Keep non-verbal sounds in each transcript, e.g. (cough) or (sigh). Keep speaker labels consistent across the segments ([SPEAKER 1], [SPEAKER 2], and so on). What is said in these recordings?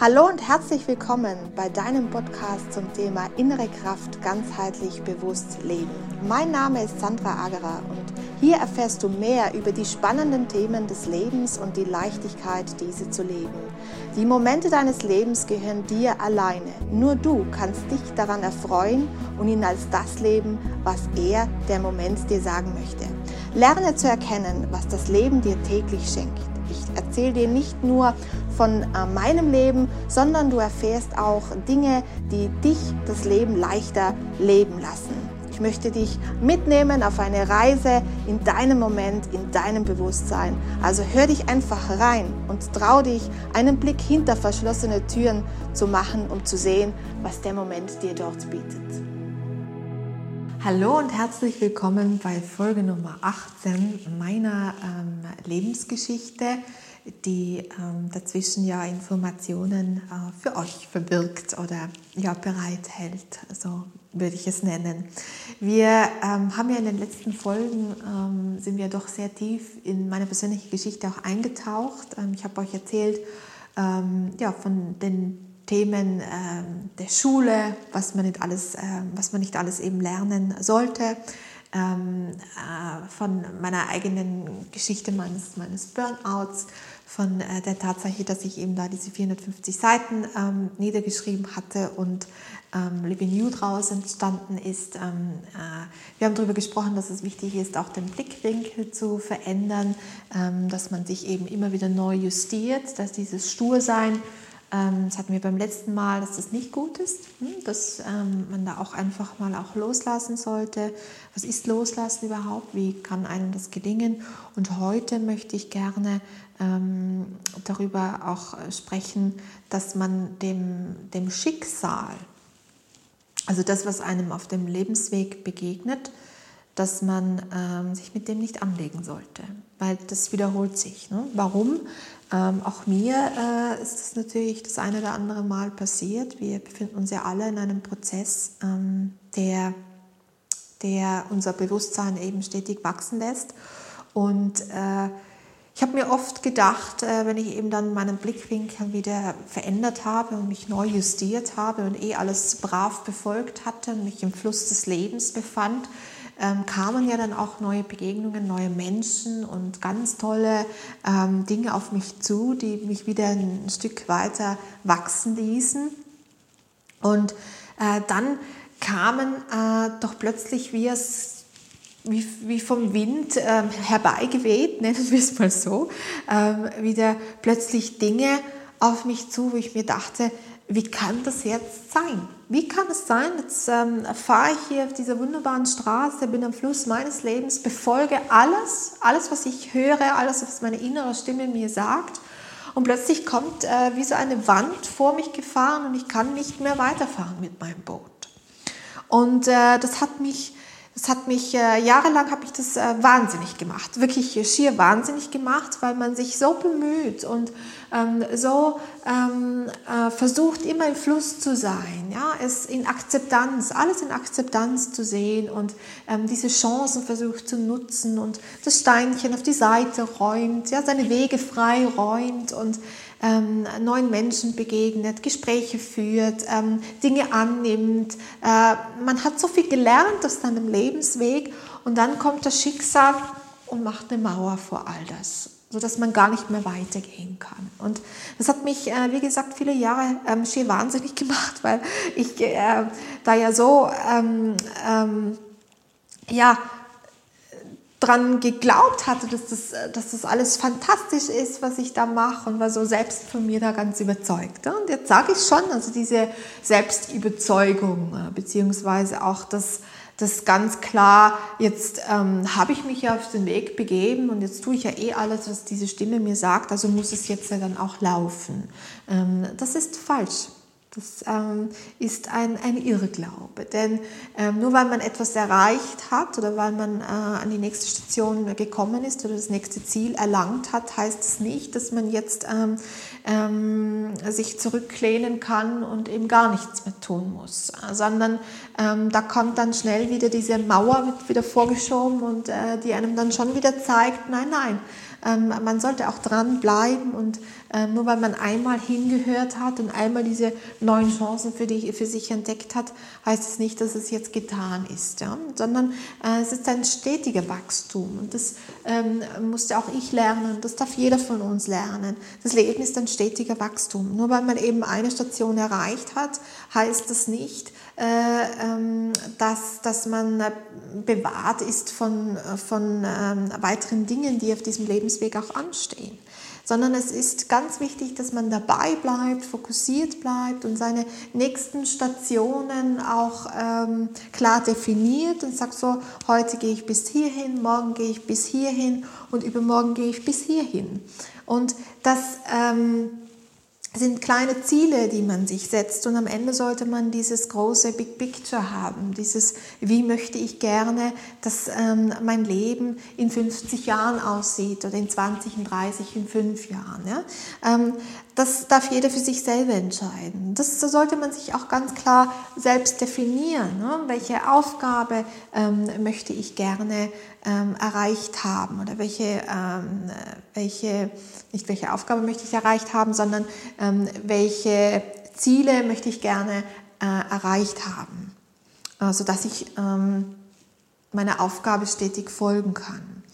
[SPEAKER 1] Hallo und herzlich willkommen bei deinem Podcast zum Thema innere Kraft ganzheitlich bewusst leben. Mein Name ist Sandra Agerer und hier erfährst du mehr über die spannenden Themen des Lebens und die Leichtigkeit, diese zu leben. Die Momente deines Lebens gehören dir alleine. Nur du kannst dich daran erfreuen und ihn als das leben, was er, der Moment, dir sagen möchte. Lerne zu erkennen, was das Leben dir täglich schenkt. Ich erzähle dir nicht nur von äh, meinem Leben, sondern du erfährst auch Dinge, die dich das Leben leichter leben lassen. Ich möchte dich mitnehmen auf eine Reise in deinem Moment, in deinem Bewusstsein. Also hör dich einfach rein und trau dich, einen Blick hinter verschlossene Türen zu machen, um zu sehen, was der Moment dir dort bietet. Hallo und herzlich willkommen bei Folge Nummer 18 meiner ähm, Lebensgeschichte die ähm, dazwischen ja Informationen äh, für euch verbirgt oder ja bereithält, so würde ich es nennen. Wir ähm, haben ja in den letzten Folgen ähm, sind wir doch sehr tief in meine persönliche Geschichte auch eingetaucht. Ähm, ich habe euch erzählt ähm, ja von den Themen ähm, der Schule, was man nicht alles, was man nicht alles eben lernen sollte. Ähm, äh, von meiner eigenen Geschichte meines, meines Burnouts, von äh, der Tatsache, dass ich eben da diese 450 Seiten ähm, niedergeschrieben hatte und ähm, Living You draus entstanden ist. Ähm, äh, wir haben darüber gesprochen, dass es wichtig ist, auch den Blickwinkel zu verändern, ähm, dass man sich eben immer wieder neu justiert, dass dieses Stursein das hatten wir beim letzten Mal, dass das nicht gut ist, hm, dass ähm, man da auch einfach mal auch loslassen sollte. Was ist Loslassen überhaupt? Wie kann einem das gelingen? Und heute möchte ich gerne ähm, darüber auch sprechen, dass man dem, dem Schicksal, also das, was einem auf dem Lebensweg begegnet, dass man ähm, sich mit dem nicht anlegen sollte, weil das wiederholt sich. Ne? Warum? Ähm, auch mir äh, ist es natürlich das eine oder andere Mal passiert. Wir befinden uns ja alle in einem Prozess, ähm, der, der unser Bewusstsein eben stetig wachsen lässt. Und äh, ich habe mir oft gedacht, äh, wenn ich eben dann meinen Blickwinkel wieder verändert habe und mich neu justiert habe und eh alles brav befolgt hatte und mich im Fluss des Lebens befand, ähm, kamen ja dann auch neue Begegnungen, neue Menschen und ganz tolle ähm, Dinge auf mich zu, die mich wieder ein Stück weiter wachsen ließen. Und äh, dann kamen äh, doch plötzlich wie es wie, wie vom Wind ähm, herbeigeweht, (laughs) nennen wir es mal so, ähm, wieder plötzlich Dinge auf mich zu, wo ich mir dachte, wie kann das jetzt sein? Wie kann es sein, jetzt ähm, fahre ich hier auf dieser wunderbaren Straße, bin am Fluss meines Lebens, befolge alles, alles, was ich höre, alles, was meine innere Stimme mir sagt. Und plötzlich kommt äh, wie so eine Wand vor mich gefahren und ich kann nicht mehr weiterfahren mit meinem Boot. Und äh, das hat mich das hat mich äh, jahrelang habe ich das äh, wahnsinnig gemacht, wirklich schier wahnsinnig gemacht, weil man sich so bemüht und ähm, so ähm, äh, versucht immer im Fluss zu sein, ja, es in Akzeptanz, alles in Akzeptanz zu sehen und ähm, diese Chancen versucht zu nutzen und das Steinchen auf die Seite räumt, ja, seine Wege frei räumt und ähm, neuen Menschen begegnet, Gespräche führt, ähm, Dinge annimmt. Äh, man hat so viel gelernt auf seinem Lebensweg und dann kommt das Schicksal und macht eine Mauer vor all das sodass man gar nicht mehr weitergehen kann. Und das hat mich, äh, wie gesagt, viele Jahre ähm, schier wahnsinnig (laughs) gemacht, weil ich äh, da ja so, ähm, ähm, ja, dran geglaubt hatte, dass das, dass das alles fantastisch ist, was ich da mache und war so selbst von mir da ganz überzeugt. Und jetzt sage ich schon, also diese Selbstüberzeugung, äh, beziehungsweise auch das, das ganz klar, jetzt ähm, habe ich mich ja auf den Weg begeben und jetzt tue ich ja eh alles, was diese Stimme mir sagt, also muss es jetzt ja dann auch laufen. Ähm, das ist falsch. Das ähm, ist ein, ein Irrglaube. Denn ähm, nur weil man etwas erreicht hat oder weil man äh, an die nächste Station gekommen ist oder das nächste Ziel erlangt hat, heißt es nicht, dass man jetzt ähm, ähm sich zurücklehnen kann und eben gar nichts mehr tun muss. Sondern ähm, da kommt dann schnell wieder diese Mauer wird wieder vorgeschoben und äh, die einem dann schon wieder zeigt, nein, nein, ähm, man sollte auch dranbleiben und äh, nur weil man einmal hingehört hat und einmal diese neuen Chancen für, die, für sich entdeckt hat, heißt es nicht, dass es jetzt getan ist, ja? sondern äh, es ist ein stetiger Wachstum und das ähm, musste auch ich lernen das darf jeder von uns lernen. Das Leben ist ein stetiger Wachstum. Nur weil man eben eine Station erreicht hat, heißt das nicht, äh, ähm, dass, dass man äh, bewahrt ist von, äh, von ähm, weiteren Dingen, die auf diesem Lebensweg auch anstehen. Sondern es ist ganz wichtig, dass man dabei bleibt, fokussiert bleibt und seine nächsten Stationen auch ähm, klar definiert und sagt so, heute gehe ich bis hierhin, morgen gehe ich bis hierhin und übermorgen gehe ich bis hierhin. Und das ähm, sind kleine Ziele, die man sich setzt und am Ende sollte man dieses große Big Picture haben, dieses, wie möchte ich gerne, dass ähm, mein Leben in 50 Jahren aussieht oder in 20, in 30, in 5 Jahren. Ja? Ähm, das darf jeder für sich selber entscheiden. Das, sollte man sich auch ganz klar selbst definieren. Ne? Welche Aufgabe ähm, möchte ich gerne ähm, erreicht haben oder welche, ähm, welche, nicht welche Aufgabe möchte ich erreicht haben, sondern ähm, welche Ziele möchte ich gerne äh, erreicht haben, äh, sodass ich ähm, meiner Aufgabe stetig folgen kann.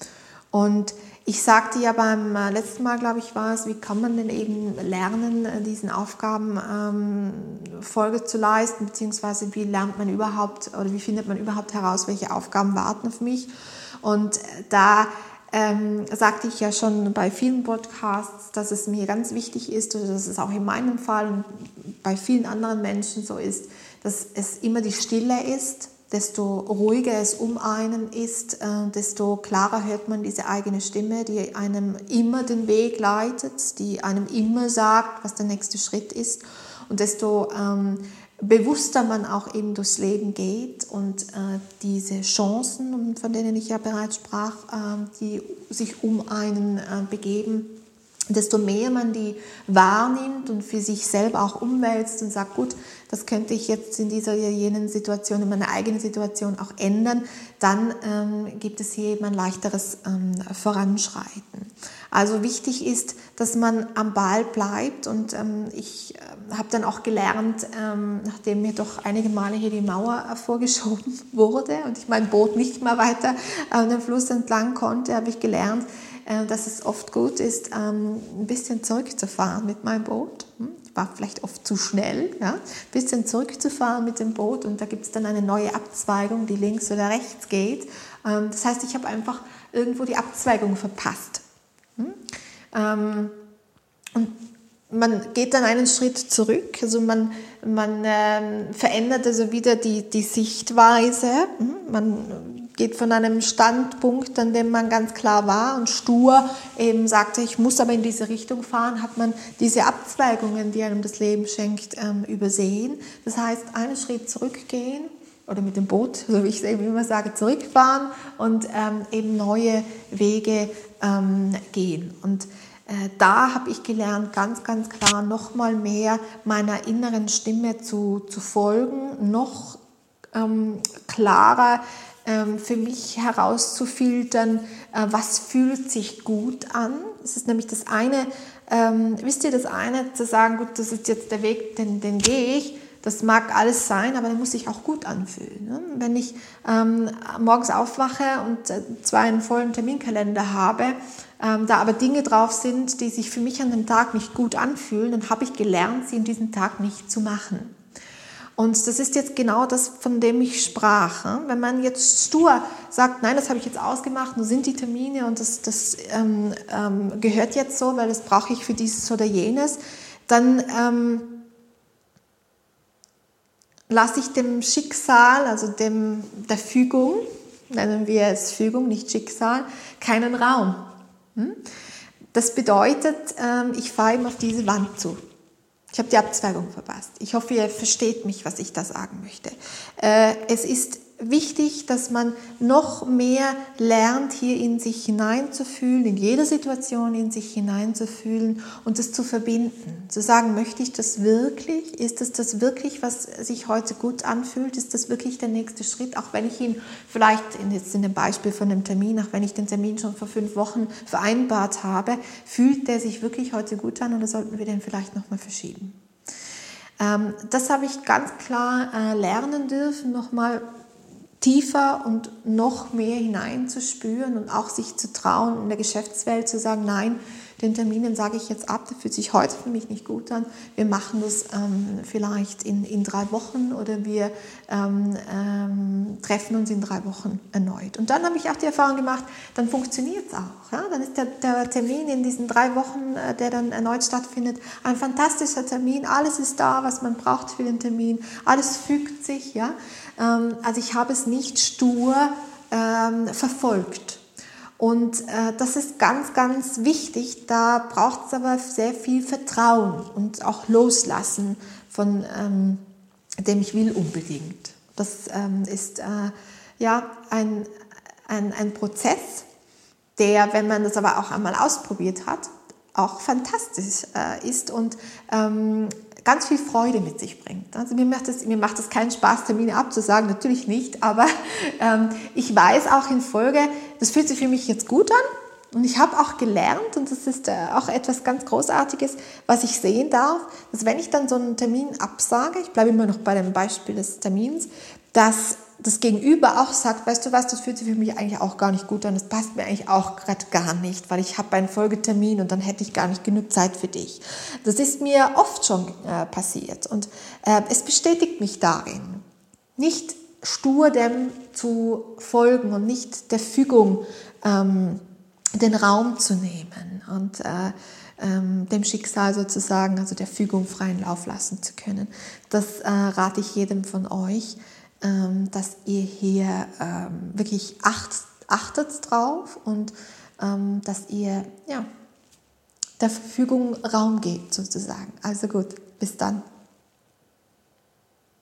[SPEAKER 1] Und ich sagte ja beim äh, letzten Mal, glaube ich, war es, wie kann man denn eben lernen, äh, diesen Aufgaben ähm, Folge zu leisten, beziehungsweise wie lernt man überhaupt oder wie findet man überhaupt heraus, welche Aufgaben warten auf mich. Und da ähm, sagte ich ja schon bei vielen Podcasts, dass es mir ganz wichtig ist, oder dass es auch in meinem Fall und bei vielen anderen Menschen so ist, dass es immer die Stille ist, desto ruhiger es um einen ist, äh, desto klarer hört man diese eigene Stimme, die einem immer den Weg leitet, die einem immer sagt, was der nächste Schritt ist. Und desto ähm, bewusster man auch eben durchs Leben geht und äh, diese Chancen, von denen ich ja bereits sprach, äh, die sich um einen begeben, desto mehr man die wahrnimmt und für sich selber auch umwälzt und sagt, gut, das könnte ich jetzt in dieser oder jenen Situation, in meiner eigenen Situation auch ändern, dann ähm, gibt es hier eben ein leichteres ähm, Voranschreiten. Also wichtig ist, dass man am Ball bleibt und ähm, ich äh, habe dann auch gelernt, ähm, nachdem mir doch einige Male hier die Mauer äh, vorgeschoben (laughs) wurde und ich mein Boot nicht mehr weiter äh, den Fluss entlang konnte, habe ich gelernt, äh, dass es oft gut ist, ähm, ein bisschen zurückzufahren mit meinem Boot. Hm? Ich war vielleicht oft zu schnell, ja? ein bisschen zurückzufahren mit dem Boot und da gibt es dann eine neue Abzweigung, die links oder rechts geht. Ähm, das heißt, ich habe einfach irgendwo die Abzweigung verpasst. Hm? Ähm, und man geht dann einen Schritt zurück, also man, man ähm, verändert also wieder die, die Sichtweise. Hm? Man geht von einem Standpunkt, an dem man ganz klar war und stur eben sagte, ich muss aber in diese Richtung fahren, hat man diese Abzweigungen, die einem das Leben schenkt, ähm, übersehen. Das heißt, einen Schritt zurückgehen oder mit dem Boot, so wie ich es eben immer sage, zurückfahren und ähm, eben neue Wege ähm, gehen. Und äh, da habe ich gelernt, ganz, ganz klar nochmal mehr meiner inneren Stimme zu, zu folgen, noch klarer für mich herauszufiltern, äh, was fühlt sich gut an. Es ist nämlich das eine, ähm, wisst ihr, das eine zu sagen, gut, das ist jetzt der Weg, den, den gehe ich, das mag alles sein, aber der muss sich auch gut anfühlen. Ne? Wenn ich ähm, morgens aufwache und äh, zwar einen vollen Terminkalender habe, ähm, da aber Dinge drauf sind, die sich für mich an dem Tag nicht gut anfühlen, dann habe ich gelernt, sie in diesem Tag nicht zu machen. Und das ist jetzt genau das, von dem ich sprach. Wenn man jetzt stur sagt, nein, das habe ich jetzt ausgemacht, nur sind die Termine und das, das ähm, ähm, gehört jetzt so, weil das brauche ich für dieses oder jenes, dann ähm, lasse ich dem Schicksal, also dem, der Fügung, nennen wir es Fügung, nicht Schicksal, keinen Raum. Hm? Das bedeutet, ähm, ich fahre ihm auf diese Wand zu. Ich habe die Abzweigung verpasst. Ich hoffe, ihr versteht mich, was ich da sagen möchte. Äh, es ist wichtig, dass man noch mehr lernt, hier in sich hineinzufühlen, in jeder Situation in sich hineinzufühlen und das zu verbinden. Zu sagen, möchte ich das wirklich? Ist es das wirklich, was sich heute gut anfühlt? Ist das wirklich der nächste Schritt? Auch wenn ich ihn vielleicht, jetzt in dem Beispiel von dem Termin, auch wenn ich den Termin schon vor fünf Wochen vereinbart habe, fühlt der sich wirklich heute gut an oder sollten wir den vielleicht nochmal verschieben? Ähm, das habe ich ganz klar äh, lernen dürfen, nochmal tiefer und noch mehr hineinzuspüren und auch sich zu trauen, in der Geschäftswelt zu sagen, nein, den Terminen sage ich jetzt ab, der fühlt sich heute für mich nicht gut an. Wir machen das ähm, vielleicht in, in drei Wochen oder wir ähm, ähm, treffen uns in drei Wochen erneut. Und dann habe ich auch die Erfahrung gemacht, dann funktioniert es auch. Ja? Dann ist der, der, Termin in diesen drei Wochen, äh, der dann erneut stattfindet, ein fantastischer Termin. Alles ist da, was man braucht für den Termin. Alles fügt sich. Ja? Ähm, also ich habe es nicht stur ähm, verfolgt. Und äh, das ist ganz, ganz wichtig. Da braucht es aber sehr viel Vertrauen und auch Loslassen von ähm, dem ich will unbedingt. Das ähm, ist äh, ja ein, ein, ein Prozess, der, wenn man das aber auch einmal ausprobiert hat, auch fantastisch äh, ist und ähm, ganz viel Freude mit sich bringt. Also mir macht es mir macht es keinen Spaß, Termine abzusagen, natürlich nicht, aber (laughs) ähm, ich weiß auch in Folge, das fühlt sich für mich jetzt gut an und ich habe auch gelernt, und das ist äh, auch etwas ganz Großartiges, was ich sehen darf, dass wenn ich dann so einen Termin absage, ich bleibe immer noch bei dem Beispiel des Termins, dass das Gegenüber auch sagt, weißt du was, das fühlt sich für mich eigentlich auch gar nicht gut an, das passt mir eigentlich auch gerade gar nicht, weil ich habe einen Folgetermin und dann hätte ich gar nicht genug Zeit für dich. Das ist mir oft schon äh, passiert und äh, es bestätigt mich darin, nicht stur dem zu folgen und nicht der Fügung ähm, den Raum zu nehmen und äh, ähm, dem Schicksal sozusagen, also der Fügung freien Lauf lassen zu können. Das äh, rate ich jedem von euch ähm, dass ihr hier ähm, wirklich acht, achtet drauf und ähm, dass ihr ja, der Verfügung Raum gebt sozusagen. Also gut, bis dann.